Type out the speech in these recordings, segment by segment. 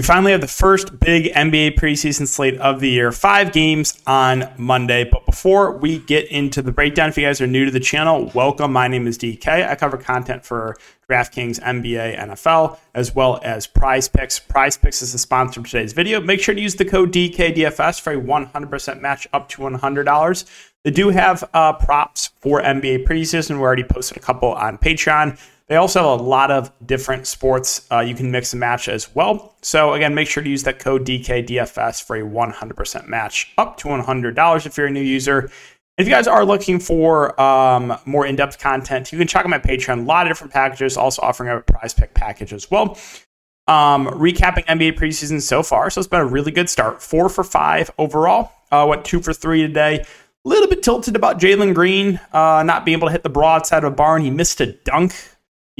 We finally have the first big NBA preseason slate of the year. Five games on Monday. But before we get into the breakdown, if you guys are new to the channel, welcome. My name is DK. I cover content for DraftKings, NBA, NFL, as well as Prize Picks. Prize Picks is the sponsor of today's video. Make sure to use the code DKDFS for a 100% match up to $100. They do have uh, props for NBA preseason. We already posted a couple on Patreon. They also have a lot of different sports uh, you can mix and match as well. So, again, make sure to use that code DKDFS for a 100% match up to $100 if you're a new user. If you guys are looking for um, more in depth content, you can check out my Patreon. A lot of different packages, also offering a prize pick package as well. Um, recapping NBA preseason so far. So, it's been a really good start. Four for five overall. Uh, went two for three today. A little bit tilted about Jalen Green uh, not being able to hit the broadside of a barn. He missed a dunk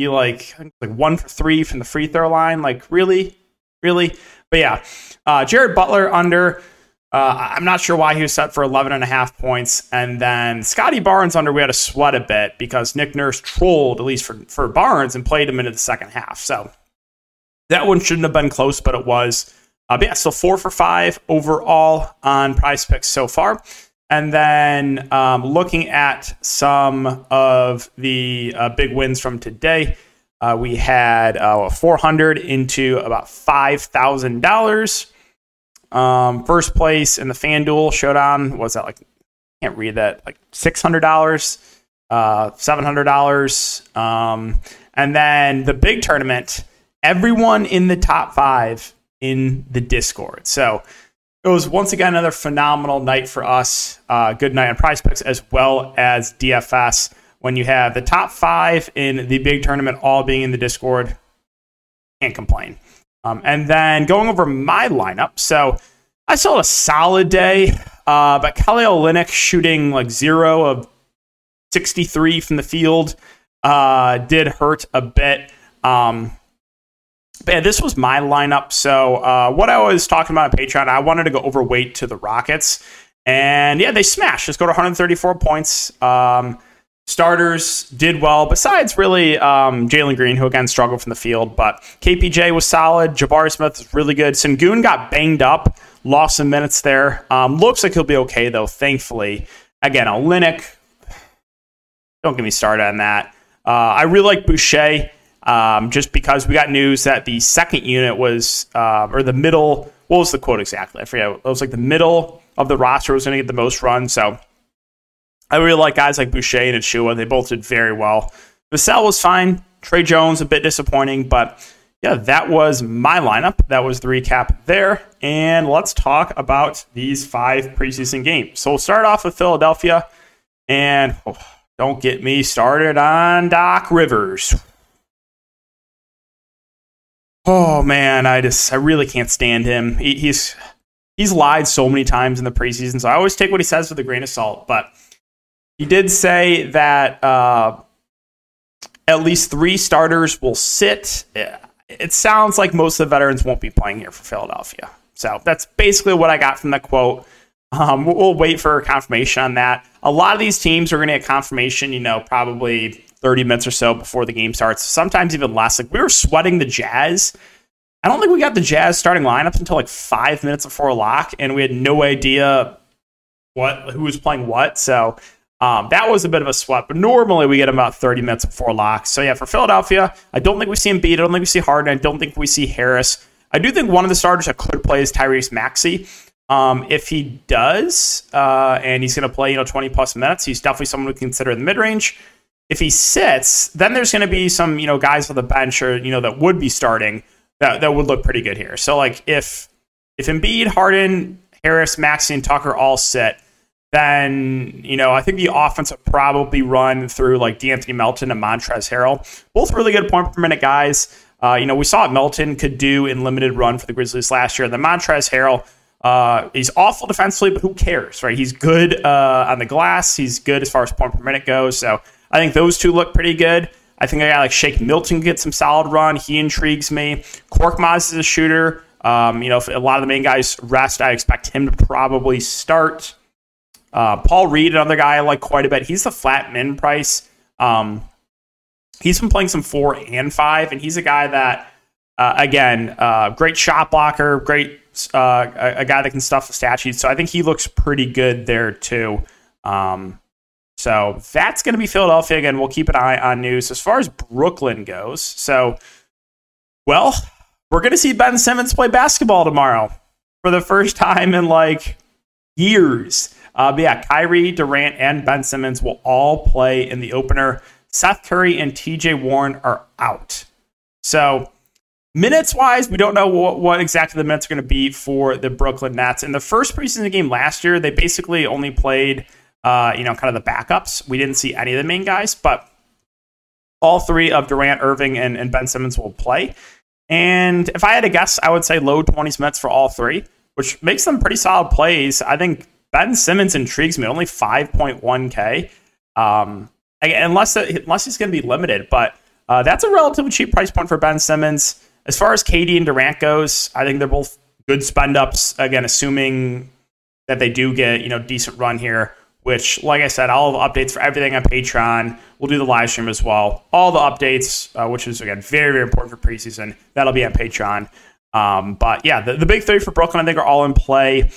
like like one for three from the free throw line. Like really, really. But yeah, uh, Jared Butler under. Uh, I'm not sure why he was set for 11 and a half points. And then Scotty Barnes under, we had to sweat a bit because Nick Nurse trolled, at least for, for Barnes, and played him into the second half. So that one shouldn't have been close, but it was. Uh, but yeah, so four for five overall on prize picks so far. And then um, looking at some of the uh, big wins from today, uh, we had uh, 400 into about $5,000. Um, first place in the FanDuel showdown was that like, can't read that, like $600, uh, $700. Um, and then the big tournament, everyone in the top five in the Discord. So it was once again another phenomenal night for us. Uh, good night on prize picks as well as DFS. When you have the top five in the big tournament all being in the Discord, can't complain. Um, and then going over my lineup. So I saw a solid day, uh, but Kelly Olynyk shooting like zero of 63 from the field uh, did hurt a bit. Um, yeah, this was my lineup. So uh, what I was talking about on Patreon, I wanted to go overweight to the Rockets, and yeah, they smashed. Just go to 134 points. Um, starters did well. Besides, really, um, Jalen Green, who again struggled from the field, but KPJ was solid. Jabari Smith was really good. Sengun got banged up, lost some minutes there. Um, looks like he'll be okay though. Thankfully, again, Olynyk. Don't get me started on that. Uh, I really like Boucher um, just because we got news that the second unit was, uh, or the middle, what was the quote exactly? I forget. It was like the middle of the roster was going to get the most run. So I really like guys like Boucher and Achiuwa. They both did very well. Vassell was fine. Tre Jones, a bit disappointing, but yeah, that was my lineup. That was the recap there. And let's talk about these five preseason games. So we'll start off with Philadelphia. And oh, don't get me started on Doc Rivers. Oh man, I just I really can't stand him. He, he's he's lied so many times in the preseason, so I always take what he says with a grain of salt. But he did say that uh, at least three starters will sit. It sounds like most of the veterans won't be playing here for Philadelphia. So that's basically what I got from the quote. Um, we'll wait for confirmation on that. A lot of these teams are going to get confirmation, you know, probably 30 minutes or so before the game starts, sometimes even less. Like we were sweating the Jazz. I don't think we got the Jazz starting lineups until like five minutes before lock, and we had no idea what who was playing what. So um, that was a bit of a sweat, but normally we get about 30 minutes before lock. So yeah, for Philadelphia, I don't think we see Embiid. I don't think we see Harden. I don't think we see Harris. I do think one of the starters that could play is Tyrese Maxey. Um, if he does, uh, and he's going to play, you know, 20 plus minutes, he's definitely someone we consider in the mid range if he sits, then there's going to be some you know guys on the bench or you know that would be starting that that would look pretty good here. So like if if Embiid, Harden, Harris, Maxey, and Tucker all sit, then you know I think the offense would probably run through like De'Anthony Melton and Montrezl Harrell, both really good point per minute guys. Uh, you know we saw what Melton could do in limited run for the Grizzlies last year. The Montrezl Harrell. Uh, he's awful defensively, but who cares, right? He's good uh, on the glass. He's good as far as point per minute goes. So I think those two look pretty good. I think a guy like Shake Milton get some solid run. He intrigues me. Korkmaz is a shooter. Um, you know, if a lot of the main guys rest, I expect him to probably start. Uh, Paul Reed, another guy I like quite a bit. He's the flat min price. Um, he's been playing some four and five, and he's a guy that uh, again, uh, great shot blocker, great uh, a, a, guy that can stuff the stat. So I think he looks pretty good there too. Um, so that's going to be Philadelphia again. We'll keep an eye on news as far as Brooklyn goes. So, well, we're going to see Ben Simmons play basketball tomorrow for the first time in like years. Uh, but yeah, Kyrie, Durant, and Ben Simmons will all play in the opener. Seth Curry and TJ Warren are out. So, minutes wise, we don't know what, what exactly the minutes are going to be for the Brooklyn Nets. In the first preseason game last year, they basically only played, uh, you know, kind of the backups. We didn't see any of the main guys, but all three of Durant, Irving, and, and Ben Simmons will play. And if I had to guess, I would say low 20s minutes for all three, which makes them pretty solid plays. I think Ben Simmons intrigues me, only 5.1K. Um, unless, unless he's going to be limited, but uh, that's a relatively cheap price point for Ben Simmons. As far as KD and Durant goes, I think they're both good spend ups. Again, assuming that they do get you know decent run here. Which, like I said, all the updates for everything on Patreon. We'll do the live stream as well. All the updates, uh, which is again very very important for preseason, that'll be on Patreon. Um, but yeah, the, the big three for Brooklyn, I think, are all in play.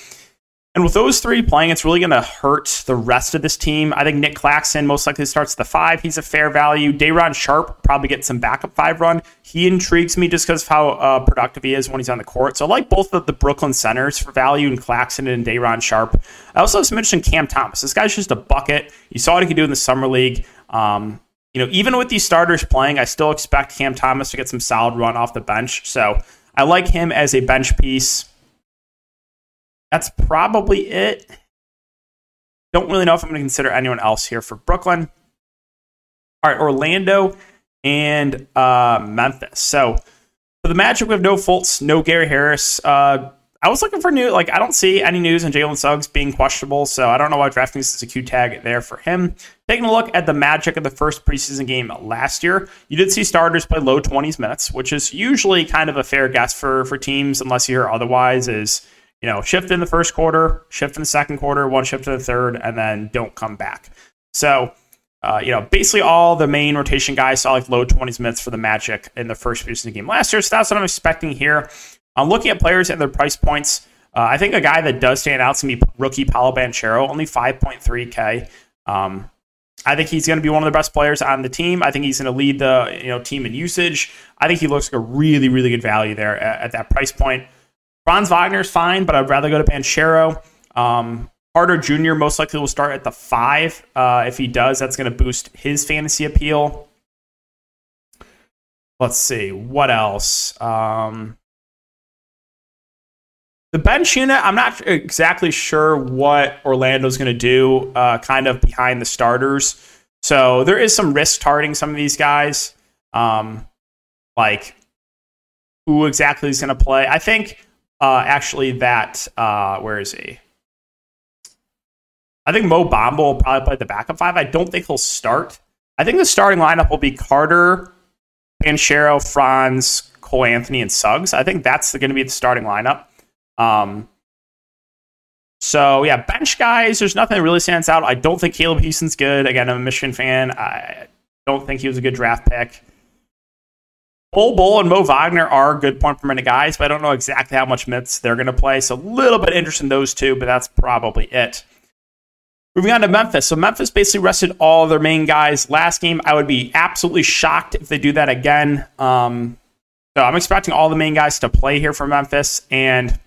And with those three playing, it's really going to hurt the rest of this team. I think Nick Claxton most likely starts the five. He's a fair value. Day'Ron Sharpe probably gets some backup five run. He intrigues me just because of how uh, productive he is when he's on the court. So I like both of the Brooklyn centers for value in Claxton and Day'Ron Sharpe. I also have some interest in Cam Thomas. This guy's just a bucket. You saw what he could do in the summer league. Um, you know, even with these starters playing, I still expect Cam Thomas to get some solid run off the bench. So I like him as a bench piece. That's probably it. Don't really know if I'm going to consider anyone else here for Brooklyn. All right, Orlando and uh, Memphis. So for the Magic, we have no Fultz, no Gary Harris. Uh, I was looking for new, like, I don't see any news on Jalen Suggs being questionable, so I don't know why drafting this is a Q tag there for him. Taking a look at the Magic of the first preseason game last year, you did see starters play low 20s minutes, which is usually kind of a fair guess for, for teams, unless you hear otherwise, is you know, shift in the first quarter, shift in the second quarter, one shift in the third, and then don't come back. So, uh, you know, basically all the main rotation guys saw like low 20s minutes for the Magic in the first preseason game last year. So that's what I'm expecting here. I'm looking at players and their price points. Uh, I think a guy that does stand out is going to be rookie Paolo Banchero, only 5.3K. Um, I think he's going to be one of the best players on the team. I think he's going to lead the you know team in usage. I think he looks like a really really good value there at, at that price point. Franz Wagner is fine, but I'd rather go to Banchero. Um, Carter Jr. most likely will start at the five. Uh, if he does, that's going to boost his fantasy appeal. Let's see what else. Um, the bench unit, I'm not exactly sure what Orlando's going to do, uh, kind of behind the starters. So there is some risk targeting some of these guys. Um, like who exactly is going to play? I think uh, actually, that uh, where is he? I think Mo Bamba will probably play the backup five. I don't think he'll start. I think the starting lineup will be Carter, Banchero, Franz, Cole Anthony, and Suggs. I think that's going to be the starting lineup. Um, so yeah, bench guys. There's nothing that really stands out. I don't think Caleb Houstan's good. Again, I'm a Michigan fan. I don't think he was a good draft pick. Bol Bull and Mo Wagner are good point per minute guys, but I don't know exactly how much minutes they're going to play. So a little bit interest in those two, but that's probably it. Moving on to Memphis. So Memphis basically rested all their main guys last game. I would be absolutely shocked if they do that again. Um, so I'm expecting all the main guys to play here for Memphis. And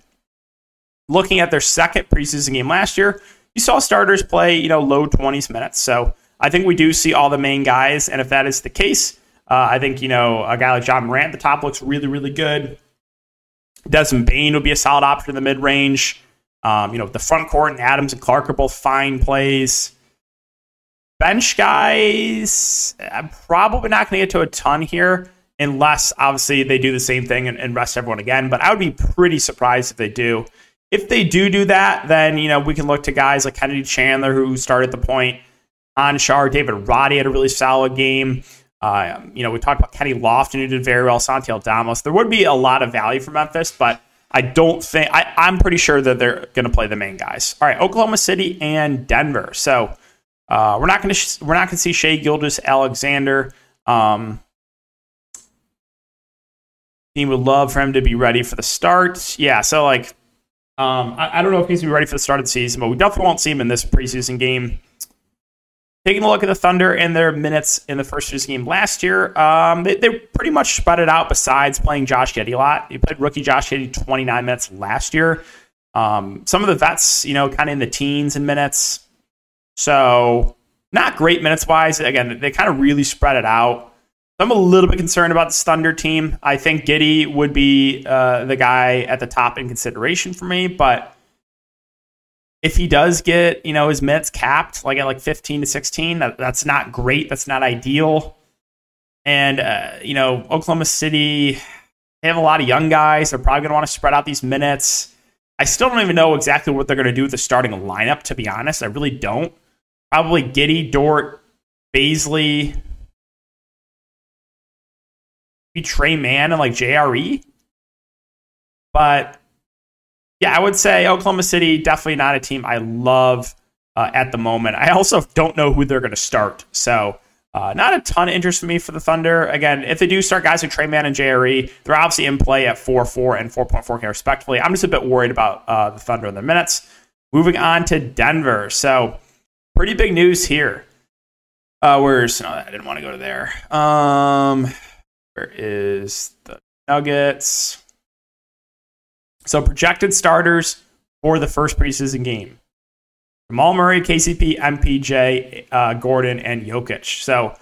looking at their second preseason game last year, you saw starters play, you know, low 20s minutes. So I think we do see all the main guys. And if that is the case, uh, I think, you know, a guy like Ja Morant at the top looks really, really good. Desmond Bane would be a solid option in the mid range. Um, you know, the front court and Adams and Clarke are both fine plays. Bench guys, I'm probably not going to get to a ton here unless obviously they do the same thing and, and, rest everyone again. But I would be pretty surprised if they do. If they do do that, then you know we can look to guys like Kennedy Chandler who started the point. Anshar, David Roddy had a really solid game. Uh, you know, we talked about Kenny Lofton, who did very well, Santi Aldama. There would be a lot of value for Memphis, but I don't think I, am pretty sure that they're going to play the main guys. All right, Oklahoma City and Denver. So uh, we're not going to we're not going to see Shai Gilgeous-Alexander. Um, Team would love for him to be ready for the start. Yeah, so like, um, I, I don't know if he's gonna be ready for the start of the season, but we definitely won't see him in this preseason game. Taking a look at the Thunder and their minutes in the first game last year, um, they, they pretty much spread it out. Besides playing Josh Giddey a lot, he played rookie Josh Giddey 29 minutes last year. Um, some of the vets, you know, kind of in the teens in minutes. So not great minutes wise. Again, they kind of really spread it out. I'm a little bit concerned about the Thunder team. I think Giddey would be uh, the guy at the top in consideration for me, but if he does get you know his minutes capped like at like 15 to 16, that, that's not great. That's not ideal. And uh, you know Oklahoma City, they have a lot of young guys. They're probably going to want to spread out these minutes. I still don't even know exactly what they're going to do with the starting lineup. To be honest, I really don't. Probably Giddey Dort, Bazley, be Tre Mann and like JRE. But yeah, I would say Oklahoma City definitely not a team I love uh, at the moment. I also don't know who they're going to start, so uh, not a ton of interest for me for the Thunder. Again, if they do start guys like Tre Mann and JRE, they're obviously in play at 4 4 and 4.4K respectively. I'm just a bit worried about uh, the Thunder and the minutes. Moving on to Denver. So, pretty big news here. Uh, where's no, I didn't want to go to there. Um, where is the Nuggets? So projected starters for the first preseason game: Jamal Murray, KCP, MPJ, uh, Gordon, and Jokic. So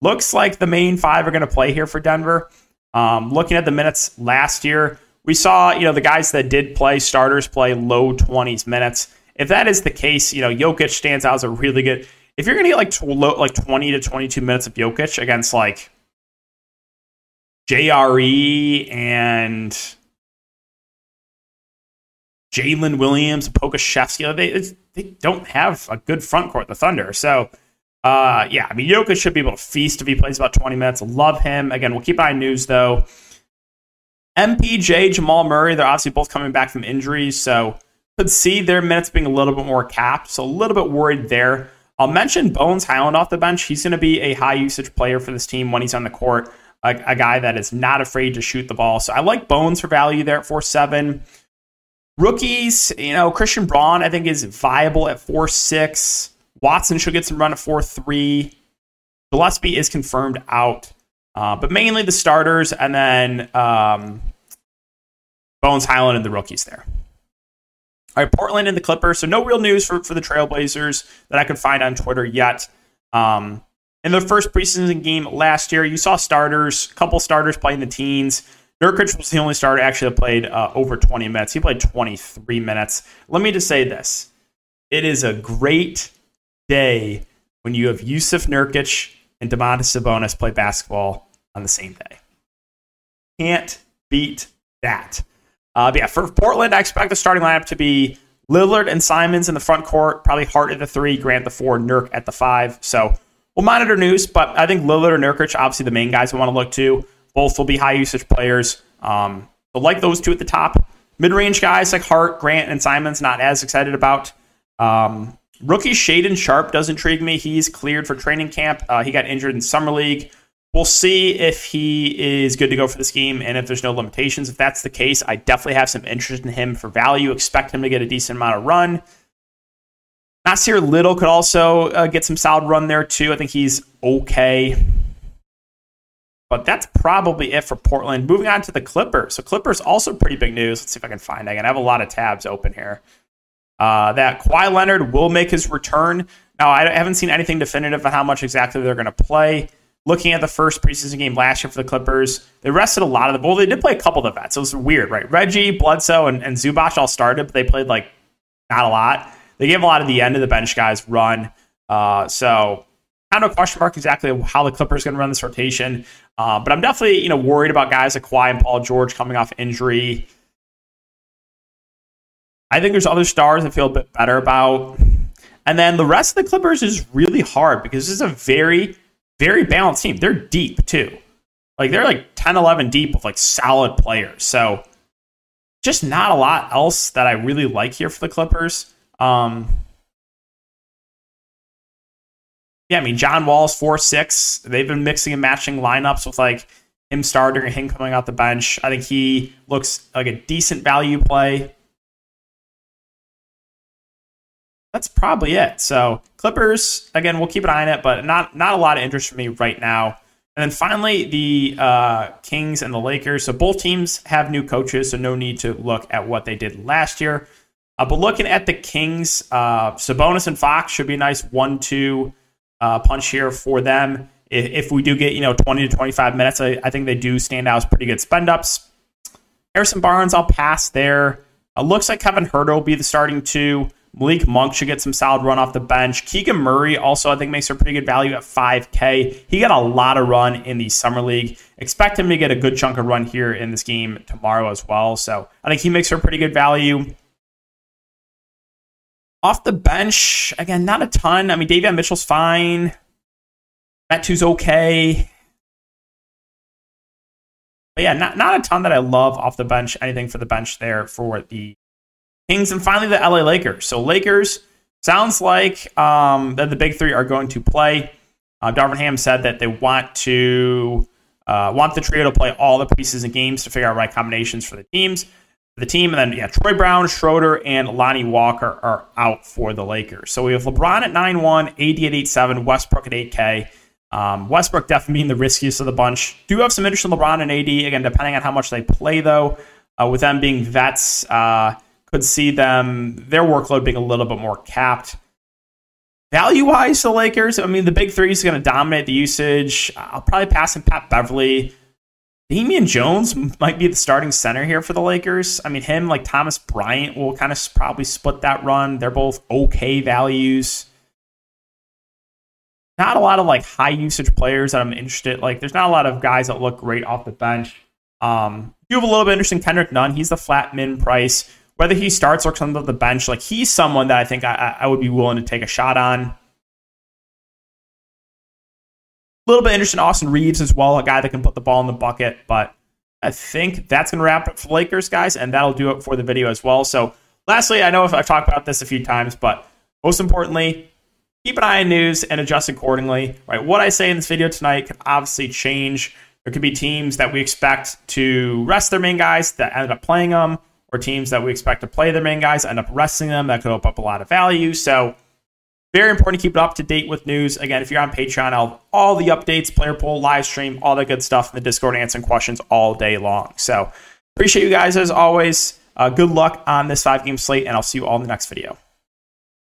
looks like the main five are going to play here for Denver. Um, looking at the minutes last year, we saw you know the guys that did play starters play low 20s minutes. If that is the case, you know Jokic stands out as a really good. If you're going to get like tw- like 20 to 22 minutes of Jokic against like JRE and Jalen Williams, Pokusevski. They they don't have a good front court, the Thunder. So, uh, yeah, I mean, Jokic should be able to feast if he plays about 20 minutes. Love him. Again, we'll keep eye news, though. MPJ, Jamal Murray, they're obviously both coming back from injuries, so could see their minutes being a little bit more capped. So, a little bit worried there. I'll mention Bones Hyland off the bench. He's going to be a high usage player for this team when he's on the court. A, a, guy that is not afraid to shoot the ball. So I like Bones for value there at 4 7. Rookies, you know, Christian Braun, I think, is viable at 4 6. Watson should get some run at 4 3. Gillespie is confirmed out. Uh, but mainly the starters and then um, Bones Hyland and the rookies there. All right, Portland and the Clippers. So no real news for, for the Trailblazers that I could find on Twitter yet. Um, in the first preseason game last year, you saw starters, a couple starters playing the teens. Nurkic was the only starter actually that played uh, over 20 minutes. He played 23 minutes. Let me just say this it is a great day when you have Jusuf Nurkic and Domantas Sabonis play basketball on the same day. Can't beat that. Uh, but yeah, for Portland, I expect the starting lineup to be Lillard and Simons in the front court, probably Hart at the three, Grant the four, Nurk at the five. So we'll monitor news, but I think Lillard or Nurkic, obviously the main guys we want to look to. Both will be high usage players. Um, so like those two at the top. Mid range guys like Hart, Grant, and Simons, not as excited about. Um, rookie Shaedon Sharpe does intrigue me. He's cleared for training camp. Uh, he got injured in summer league. We'll see if he is good to go for this game and if there's no limitations. If that's the case, I definitely have some interest in him for value. Expect him to get a decent amount of run. Nassir Little could also uh, get some solid run there too. I think he's okay. But that's probably it for Portland. Moving on to the Clippers. So Clippers also pretty big news. Let's see if I can find it. I have a lot of tabs open here. Uh, that Kawhi Leonard will make his return. Now I haven't seen anything definitive on how much exactly they're going to play. Looking at the first preseason game last year for the Clippers, they rested a lot of the. Well, they did play a couple of the vets. It was weird, right? Reggie, Bledsoe, and, and Zubac all started, but they played like not a lot they gave a lot of the end of the bench guys run. Uh, so kind of a question mark exactly how the Clippers going to run this rotation. Uh, but I'm definitely you know worried about guys like Kawhi and Paul George coming off injury. I think there's other stars I feel a bit better about. And then the rest of the Clippers is really hard because this is a very, very balanced team. They're deep too. Like they're like 10, 11 deep with like solid players. So just not a lot else that I really like here for the Clippers. Um, yeah, I mean, John Wall's 4 6. They've been mixing and matching lineups with like him starting or him coming out the bench. I think he looks like a decent value play. That's probably it. So Clippers, again, we'll keep an eye on it, but not not a lot of interest for me right now. And then finally, the uh, Kings and the Lakers. So both teams have new coaches, so no need to look at what they did last year. Uh, but looking at the Kings, uh, Sabonis and Fox should be a nice one-two uh, punch here for them. If, if, we do get you know 20 to 25 minutes, I, I think they do stand out as pretty good spend ups. Harrison Barnes, I'll pass there. Uh, looks like Kevin Huerter will be the starting two. Malik Monk should get some solid run off the bench. Keegan Murray also, I think, makes a pretty good value at 5K. He got a lot of run in the Summer League. Expect him to get a good chunk of run here in this game tomorrow as well. So I think he makes a pretty good value. Off the bench, again, not a ton. I mean, Davion Mitchell's fine. Matt Two's okay. But yeah, not, not a ton that I love off the bench. Anything for the bench there for the Kings, and finally the LA Lakers. So Lakers sounds like um, that the big three are going to play. Uh, Darvin Ham said that they want to uh, want the trio to play all the pieces preseason games to figure out right combinations for the teams, the team, and then yeah, Troy Brown, Schroeder, and Lonnie Walker are out for the Lakers. So we have LeBron at nine one, AD at eight seven, Westbrook at eight K. Um, Westbrook definitely being the riskiest of the bunch. Do have some interest in LeBron and AD again, depending on how much they play though. Uh, with them being vets, uh, could see them their workload being a little bit more capped. Value wise, the Lakers, I mean, the big three is going to dominate the usage. I'll probably pass in Pat Beverley. Damian Jones might be the starting center here for the Lakers. I mean, him like Thomas Bryant will kind of probably split that run. They're both okay values. Not a lot of like high usage players that I'm interested. Like, there's not a lot of guys that look great off the bench. Um, you have a little bit interesting Kendrick Nunn. He's the flat min price whether he starts or comes off the bench, like he's someone that I think I, I would be willing to take a shot on. A little bit interested in Austin Reaves as well, a guy that can put the ball in the bucket. But I think that's going to wrap it for Lakers, guys, and that'll do it for the video as well. So, lastly, I know if I've talked about this a few times, but most importantly, keep an eye on news and adjust accordingly. Right, what I say in this video tonight could obviously change. There could be teams that we expect to rest their main guys that ended up playing them or teams that we expect to play their main guys end up resting them. That could open up a lot of value. So, very important to keep it up to date with news. Again, if you're on Patreon, I'll have all the updates, player poll, live stream, all that good stuff in the Discord, answering questions all day long. So, appreciate you guys as always. Uh, good luck on this five game slate, and I'll see you all in the next video.